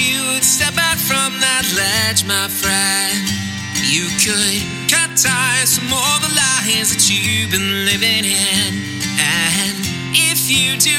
you would step out from that ledge, my friend. You could cut ties from all the lies that you've been living in. And if you do,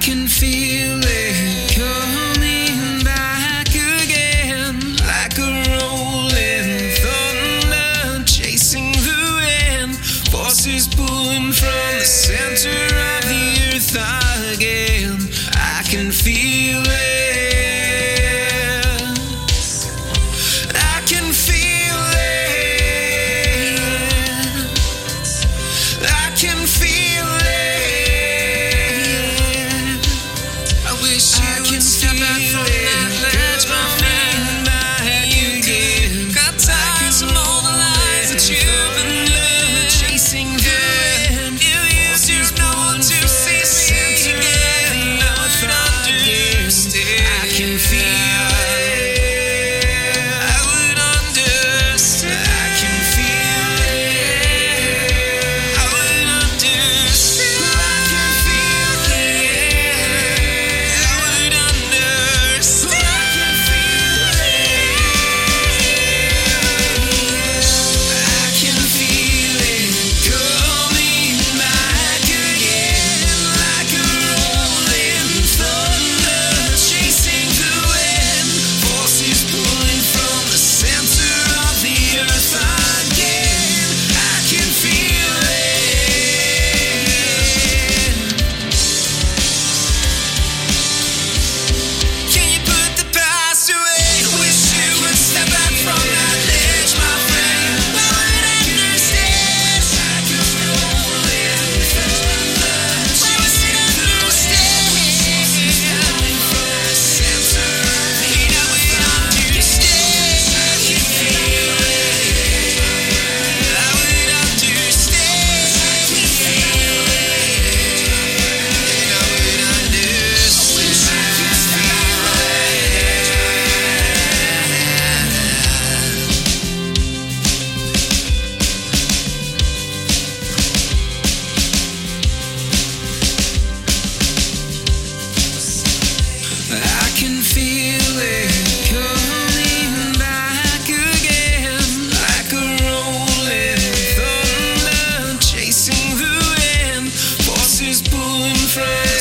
can feel it. coming. Friends.